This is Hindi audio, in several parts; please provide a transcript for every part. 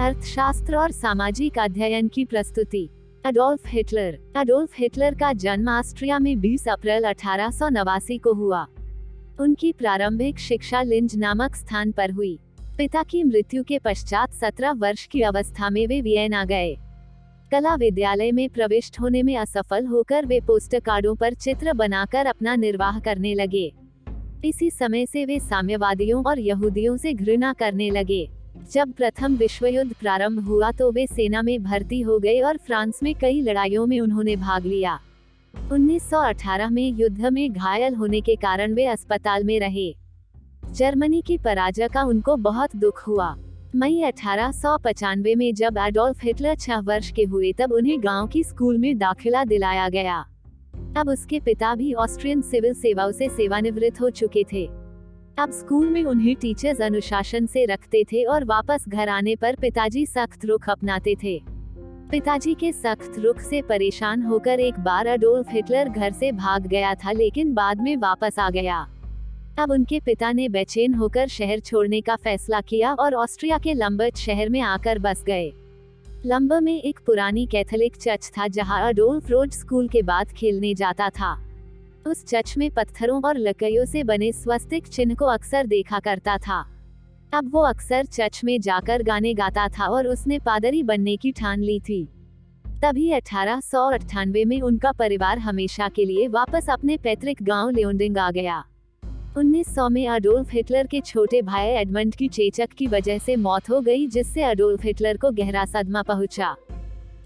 अर्थशास्त्र और सामाजिक अध्ययन की प्रस्तुति। Adolf Hitler. अडोल्फ हिटलर का जन्म ऑस्ट्रिया में 20 अप्रैल अठारह को हुआ। उनकी प्रारंभिक शिक्षा लिंज नामक स्थान पर हुई। पिता की मृत्यु के पश्चात 17 वर्ष की अवस्था में वे वियना गए। कला विद्यालय में प्रविष्ट होने में असफल होकर वे पोस्टर कार्डों पर चित्र बनाकर अपना निर्वाह करने लगे। इसी समय से वे साम्यवादियों और यहूदियों से घृणा करने लगे। जब प्रथम विश्व युद्ध प्रारंभ हुआ तो वे सेना में भर्ती हो गए और फ्रांस में कई लड़ाइयों में उन्होंने भाग लिया। 1918 में युद्ध में घायल होने के कारण वे अस्पताल में रहे। जर्मनी की पराजय का उनको बहुत दुख हुआ। मई अठारह सौ में जब एडोल्फ हिटलर छह वर्ष के हुए तब उन्हें गाँव की स्कूल में दाखिला दिलाया गया। तब उसके पिता भी ऑस्ट्रियन सिविल सेवाओं से सेवानिवृत्त हो चुके थे। अब स्कूल में उन्हें टीचर्स अनुशासन से रखते थे और वापस घर आने पर पिताजी सख्त रुख अपनाते थे। पिताजी के सख्त रुख से परेशान होकर एक बार अडोल्फ हिटलर घर से भाग गया था लेकिन बाद में वापस आ गया। अब उनके पिता ने बेचैन होकर शहर छोड़ने का फैसला किया और ऑस्ट्रिया के लंबर्ट शहर में आकर बस गए। लंबर में एक पुरानी कैथोलिक चर्च था जहाँ अडोल्फ रोज स्कूल के बाद खेलने जाता था। उस चर्च में पत्थरों और लकड़ियों से बने स्वस्तिक चिन्ह को अक्सर देखा करता था। अब वो अक्सर चर्च में जाकर गाने गाता था और उसने पादरी बनने की ठान ली थी। तभी अठारह सौ अठानवे में उनका परिवार हमेशा के लिए वापस अपने पैतृक गाँव लियोडिंग आ गया। 1900 में अडोल्फ हिटलर के छोटे भाई एडमंड की चेचक की वजह से मौत हो गई, जिससे अडोल्फ हिटलर को गहरा सदमा पहुँचा।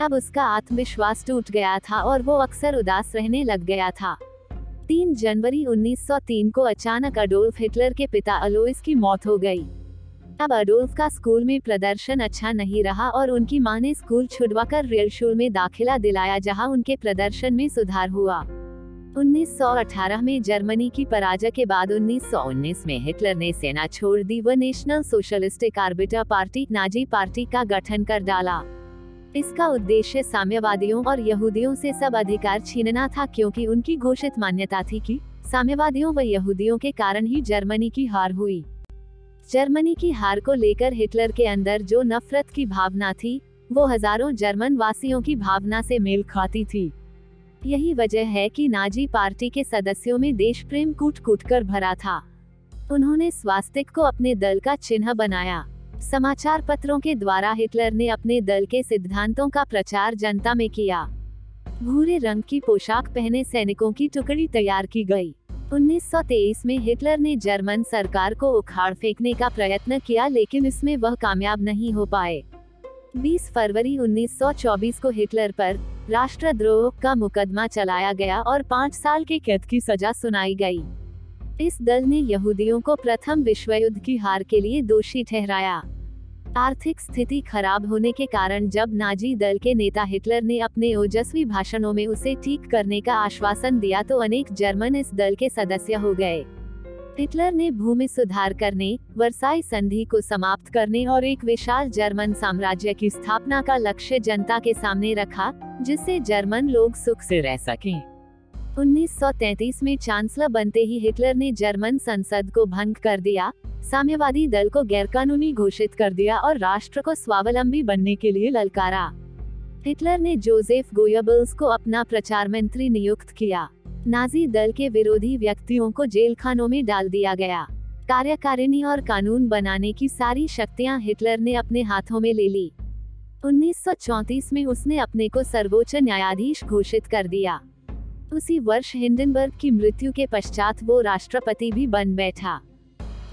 अब उसका आत्मविश्वास टूट गया था और वो अक्सर उदास रहने लग गया था। 3 जनवरी 1903 को अचानक अडोल्फ हिटलर के पिता अलोइस की मौत हो गई। अब अडोल्फ का स्कूल में प्रदर्शन अच्छा नहीं रहा और उनकी माँ ने स्कूल छुड़वाकर रियल स्कूल में दाखिला दिलाया जहाँ उनके प्रदर्शन में सुधार हुआ। 1918 में जर्मनी की पराजय के बाद 1919 में हिटलर ने सेना छोड़ दी व national socialistic arbiter party, Nazi party का गठन कर डाला। इसका उद्देश्य साम्यवादियों और यहूदियों से सब अधिकार छीनना था क्योंकि उनकी घोषित मान्यता थी कि साम्यवादियों व यहूदियों के कारण ही जर्मनी की हार हुई। जर्मनी की हार को लेकर हिटलर के अंदर जो नफरत की भावना थी, वो हज़ारों जर्मन वासियों की भावना से मेल खाती थी। यही वजह है कि नाजी पार्टी के सदस्यों में देश प्रेम कूट कूट कर भरा था। उन्होंने स्वास्तिक को अपने दल का चिन्ह बनाया। समाचार पत्रों के द्वारा हिटलर ने अपने दल के सिद्धांतों का प्रचार जनता में किया। भूरे रंग की पोशाक पहने सैनिकों की टुकड़ी तैयार की गई। 1923 में हिटलर ने जर्मन सरकार को उखाड़ फेंकने का प्रयत्न किया, लेकिन इसमें वह कामयाब नहीं हो पाए। 20 फरवरी 1924 को हिटलर पर राष्ट्रद्रोह का मुकदमा चलाया गया और पाँच साल के कैद की सजा सुनाई गई। इस दल ने यहूदियों को प्रथम विश्व युद्ध की हार के लिए दोषी ठहराया आर्थिक स्थिति खराब होने के कारण जब नाजी दल के नेता हिटलर ने अपने ओजस्वी भाषणों में उसे ठीक करने का आश्वासन दिया तो अनेक जर्मन इस दल के सदस्य हो गए हिटलर ने भूमि सुधार करने, वर्साई संधि को समाप्त करने और एक विशाल जर्मन साम्राज्य की स्थापना का लक्ष्य जनता के सामने रखा, जिससे जर्मन लोग सुख से रह सकें। 1933 में चांसलर बनते ही हिटलर ने जर्मन संसद को भंग कर दिया। साम्यवादी दल को गैरकानूनी घोषित कर दिया और राष्ट्र को स्वावलंबी बनने के लिए ललकारा। हिटलर ने जोसेफ गोयबल्स को अपना प्रचार मंत्री नियुक्त किया। नाजी दल के विरोधी व्यक्तियों को जेल खानों में डाल दिया गया। कार्यकारिणी और कानून बनाने की सारी शक्तियाँ हिटलर ने अपने हाथों में ले ली। 1934 में उसने अपने को सर्वोच्च न्यायाधीश घोषित कर दिया। उसी वर्ष हिंडनबर्ग की मृत्यु के पश्चात वो राष्ट्रपति भी बन बैठा।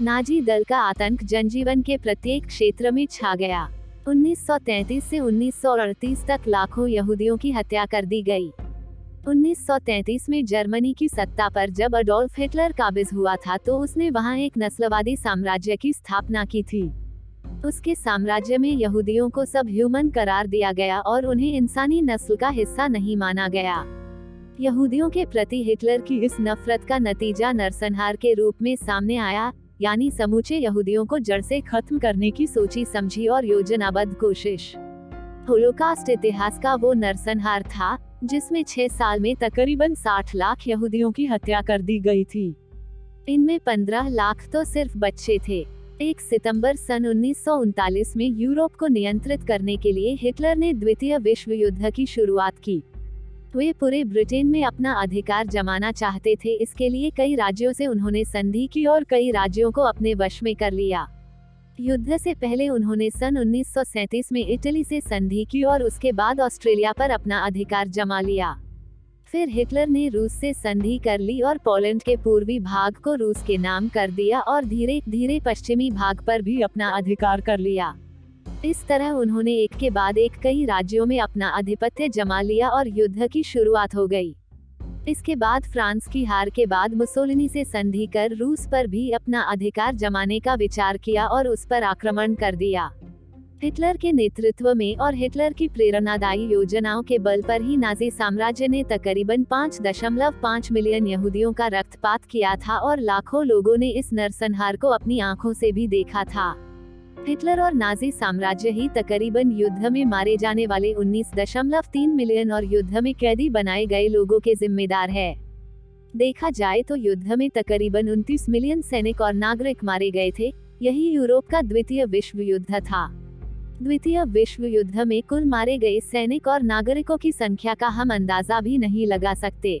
नाजी दल का आतंक जनजीवन के प्रत्येक क्षेत्र में छा गया। 1933 से 1938 तक लाखों यहूदियों की हत्या कर दी गई। 1933 में जर्मनी की सत्ता पर जब अडोल्फ हिटलर काबिज हुआ था तो उसने वहाँ एक नस्लवादी साम्राज्य की स्थापना की थी। उसके साम्राज्य में यहूदियों को सब ह्यूमन करार दिया गया और उन्हें इंसानी नस्ल का हिस्सा नहीं माना गया। यहूदियों के प्रति हिटलर की इस नफरत का नतीजा नरसंहार के रूप में सामने आया, यानी समूचे यहूदियों को जड़ से खत्म करने की सोची समझी और योजनाबद्ध कोशिश। होलोकास्ट इतिहास का वो नरसंहार था, जिसमें छह साल में तकरीबन 60 लाख यहूदियों की हत्या कर दी गई थी। इनमें 15 लाख तो सिर्फ़ बच्चे थे। एक सितंबर सन उन्नीस सौ उनतालीस में यूरोप को नियंत्रित करने के लिए हिटलर ने द्वितीय विश्व युद्ध की शुरुआत की। वे पूरे ब्रिटेन में अपना अधिकार जमाना चाहते थे, इसके लिए कई राज्यों से उन्होंने संधि की और कई राज्यों को अपने वश में कर लिया। युद्ध से पहले उन्होंने सन उन्नीस में इटली से संधि की और उसके बाद ऑस्ट्रेलिया पर अपना अधिकार जमा लिया। फिर हिटलर ने रूस से संधि कर ली और पोलैंड के पूर्वी भाग को रूस के नाम कर दिया और धीरे धीरे पश्चिमी भाग पर भी अपना अधिकार कर लिया। इस तरह उन्होंने एक के बाद एक कई राज्यों में अपना आधिपत्य जमा लिया और युद्ध की शुरुआत हो गई। इसके बाद फ्रांस की हार के बाद मुसोलिनी से संधि कर रूस पर भी अपना अधिकार जमाने का विचार किया और उस पर आक्रमण कर दिया। हिटलर के नेतृत्व में और हिटलर की प्रेरणादायी योजनाओं के बल पर ही नाजी साम्राज्य ने तकरीबन पाँच दशमलव पाँच मिलियन यहूदियों का रक्तपात किया था और लाखों लोगों ने इस नरसंहार को अपनी आँखों से भी देखा था। हिटलर और नाजी साम्राज्य ही तकरीबन युद्ध में मारे जाने वाले उन्नीस दशमलव तीन मिलियन और युद्ध में कैदी बनाए गए लोगों के जिम्मेदार है। देखा जाए तो युद्ध में तकरीबन उनतीस मिलियन सैनिक और नागरिक मारे गए थे, यही यूरोप का द्वितीय विश्व युद्ध था। द्वितीय विश्व युद्ध में कुल मारे गए सैनिक और नागरिकों की संख्या का हम अंदाज़ा भी नहीं लगा सकते।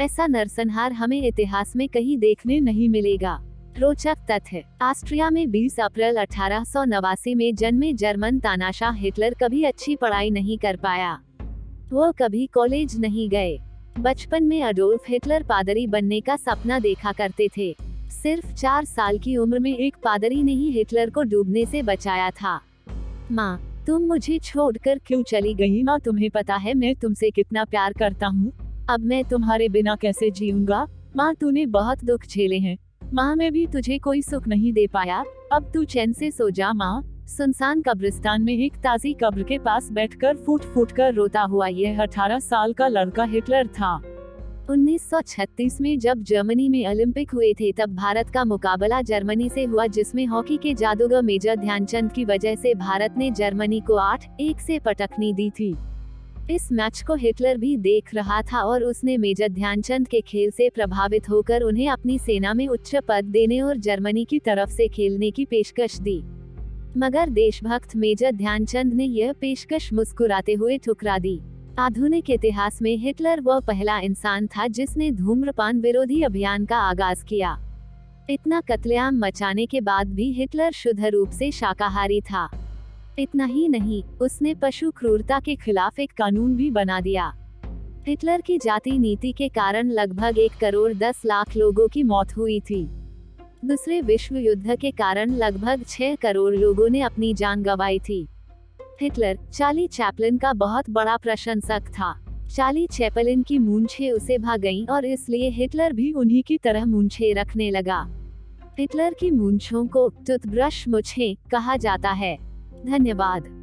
ऐसा नरसंहार हमें इतिहास में कहीं देखने नहीं मिलेगा। रोचक तथ्य। ऑस्ट्रिया में 20 अप्रैल अठारह सौ नवासी में जन्मे जर्मन तानाशाह हिटलर कभी अच्छी पढ़ाई नहीं कर पाया। वो कभी कॉलेज नहीं गए। बचपन में अडोल्फ हिटलर पादरी बनने का सपना देखा करते थे। सिर्फ़ चार साल की उम्र में एक पादरी ने ही हिटलर को डूबने से बचाया था। माँ, तुम मुझे छोड़कर क्यों चली गई माँ तुम्हें पता है मैं तुमसे कितना प्यार करता हूँ? अब मैं तुम्हारे बिना कैसे जीऊँगा? माँ, तूने बहुत दुख झेले हैं। माँ मैं भी तुझे कोई सुख नहीं दे पाया। अब तू चैन से सो जा माँ। सुनसान कब्रिस्तान में एक ताजी कब्र के पास बैठकर फूट फूट कर रोता हुआ यह अठारह साल का लड़का हिटलर था। 1936 में जब जर्मनी में ओलंपिक हुए थे, तब भारत का मुकाबला जर्मनी से हुआ, जिसमें हॉकी के जादूगर मेजर ध्यानचंद की वजह से भारत ने जर्मनी को आठ एक से पटकनी दी थी। इस मैच को हिटलर भी देख रहा था और उसने मेजर ध्यानचंद के खेल से प्रभावित होकर उन्हें अपनी सेना में उच्च पद देने और जर्मनी की तरफ़ से खेलने की पेशकश दी। मगर देशभक्त मेजर ध्यानचंद ने यह पेशकश मुस्कुराते हुए ठुकरा दी। आधुनिक इतिहास में हिटलर वह पहला इंसान था जिसने धूम्रपान विरोधी अभियान का आगाज़ किया। इतना कत्लेआम मचाने के बाद भी हिटलर शुद्ध रूप से शाकाहारी था। इतना ही नहीं, उसने पशु क्रूरता के खिलाफ एक कानून भी बना दिया। हिटलर की जाति नीति के कारण लगभग एक करोड़ दस लाख लोगों की मौत हुई थी। दूसरे विश्व युद्ध के कारण लगभग छह करोड़ लोगों ने अपनी जान गंवाई थी। हिटलर, चार्ली चैपलिन का बहुत बड़ा प्रशंसक था। चार्ली चैपलिन की मूंछे उसे भाग गईं और इसलिए हिटलर भी उन्हीं की तरह मूंछे रखने लगा। हिटलर की मूंछों को टूथब्रश मुछे कहा जाता है। धन्यवाद।